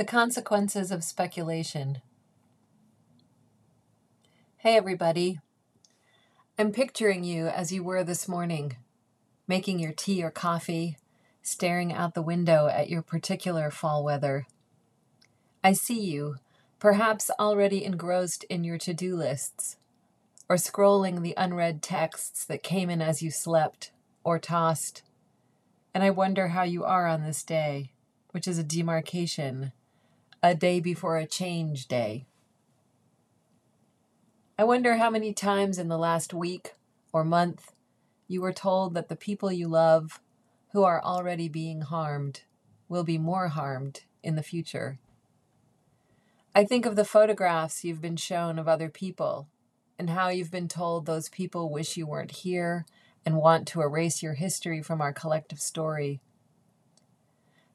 The consequences of speculation. Hey, everybody. I'm picturing you as you were this morning, making your tea or coffee, staring out the window at your particular fall weather. I see you, perhaps already engrossed in your to do lists, or scrolling the unread texts that came in as you slept or tossed. And I wonder how you are on this day, which is a demarcation a day before a change day. I wonder how many times in the last week or month you were told that the people you love who are already being harmed will be more harmed in the future. I think of the photographs you've been shown of other people and how you've been told those people wish you weren't here and want to erase your history from our collective story.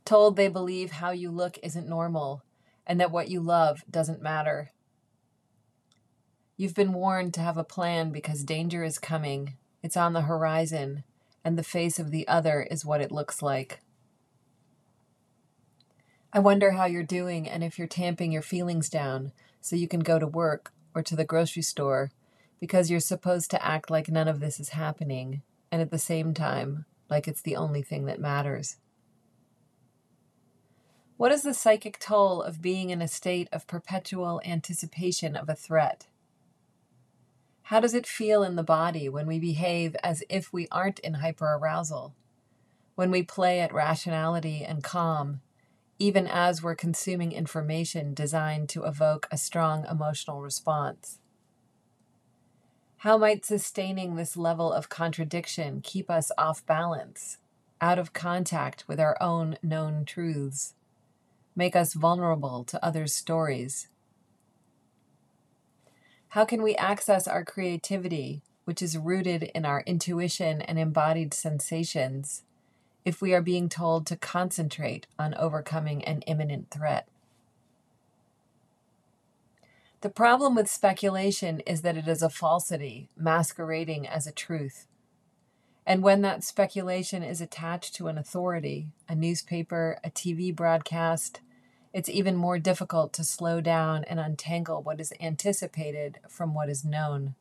Told they believe how you look isn't normal and that what you love doesn't matter. You've been warned to have a plan because danger is coming, it's on the horizon, and the face of the other is what it looks like. I wonder how you're doing and if you're tamping your feelings down so you can go to work or to the grocery store because you're supposed to act like none of this is happening and at the same time, like it's the only thing that matters. What is the psychic toll of being in a state of perpetual anticipation of a threat? How does it feel in the body when we behave as if we aren't in hyperarousal? When we play at rationality and calm, even as we're consuming information designed to evoke a strong emotional response? How might sustaining this level of contradiction keep us off balance, out of contact with our own known truths? Make us vulnerable to others' stories? How can we access our creativity, which is rooted in our intuition and embodied sensations, if we are being told to concentrate on overcoming an imminent threat? The problem with speculation is that it is a falsity masquerading as a truth. And when that speculation is attached to an authority, a newspaper, a TV broadcast, it's even more difficult to slow down and untangle what is anticipated from what is known.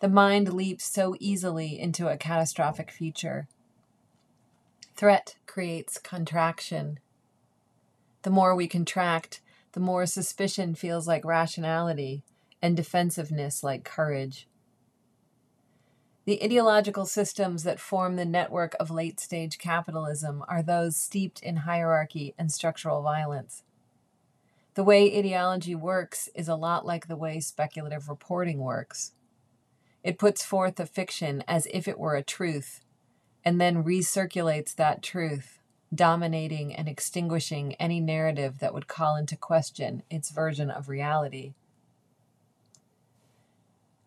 The mind leaps so easily into a catastrophic future. Threat creates contraction. The more we contract, the more suspicion feels like rationality and defensiveness like courage. The ideological systems that form the network of late stage capitalism are those steeped in hierarchy and structural violence. The way ideology works is a lot like the way speculative reporting works. It puts forth a fiction as if it were a truth, and then recirculates that truth, dominating and extinguishing any narrative that would call into question its version of reality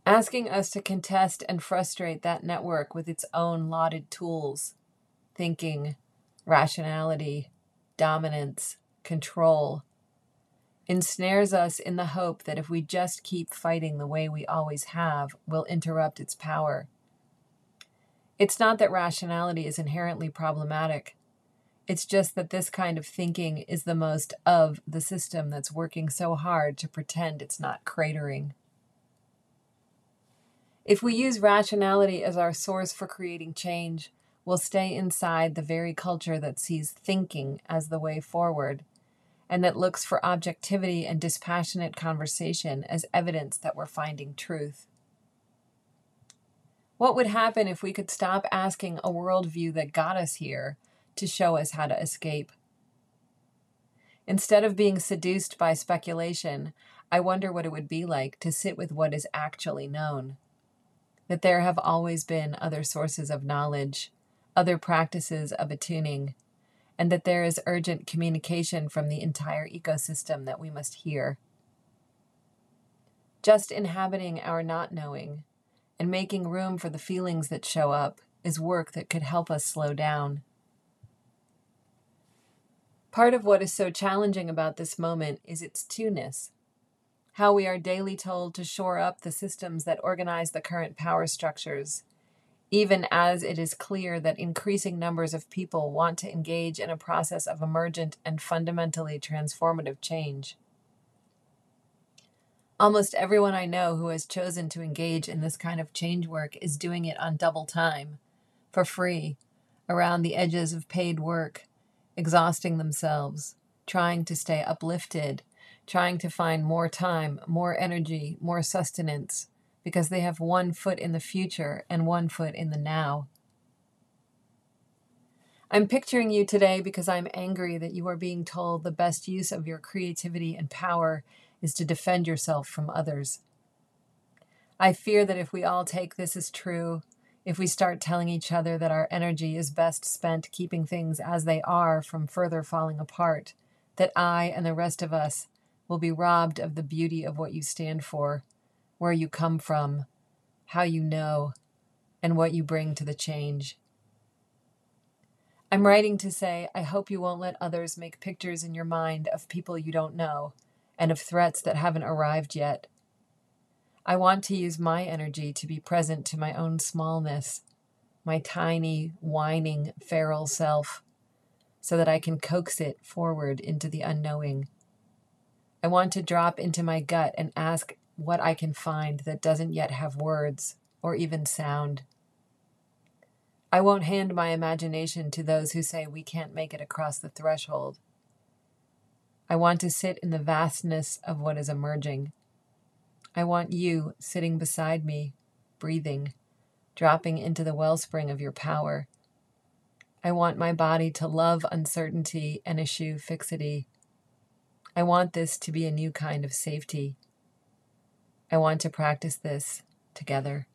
asking us to contest and frustrate that network with its own lauded tools thinking, rationality, dominance, control ensnares us in the hope that if we just keep fighting the way we always have, we'll interrupt its power. It's not that rationality is inherently problematic. It's just that this kind of thinking is the most of the system that's working so hard to pretend it's not cratering. If we use rationality as our source for creating change, we'll stay inside the very culture that sees thinking as the way forward and that looks for objectivity and dispassionate conversation as evidence that we're finding truth. What would happen if we could stop asking a worldview that got us here to show us how to escape? Instead of being seduced by speculation, I wonder what it would be like to sit with what is actually known that there have always been other sources of knowledge, other practices of attuning, and that there is urgent communication from the entire ecosystem that we must hear. Just inhabiting our not knowing and making room for the feelings that show up is work that could help us slow down. Part of what is so challenging about this moment is its two-ness how we are daily told to shore up the systems that organize the current power structures, even as it is clear that increasing numbers of people want to engage in a process of emergent and fundamentally transformative change. Almost everyone I know who has chosen to engage in this kind of change work is doing it on double time, for free, around the edges of paid work, exhausting themselves, trying to stay uplifted, trying to find more time, more energy, more sustenance, because they have one foot in the future and one foot in the now. I'm picturing you today because I'm angry that you are being told the best use of your creativity and power is to defend yourself from others. I fear that if we all take this as true, if we start telling each other that our energy is best spent keeping things as they are from further falling apart, that I and the rest of us will be robbed of the beauty of what you stand for where you come from, how you know, and what you bring to the change. I'm writing to say, I hope you won't let others make pictures in your mind of people you don't know and of threats that haven't arrived yet. I want to use my energy to be present to my own smallness, my tiny, whining, feral self, so that I can coax it forward into the unknowing. I want to drop into my gut and ask what I can find that doesn't yet have words or even sound. I won't hand my imagination to those who say we can't make it across the threshold. I want to sit in the vastness of what is emerging. I want you sitting beside me, breathing, dropping into the wellspring of your power. I want my body to love uncertainty and eschew fixity. I want this to be a new kind of safety I want to practice this together.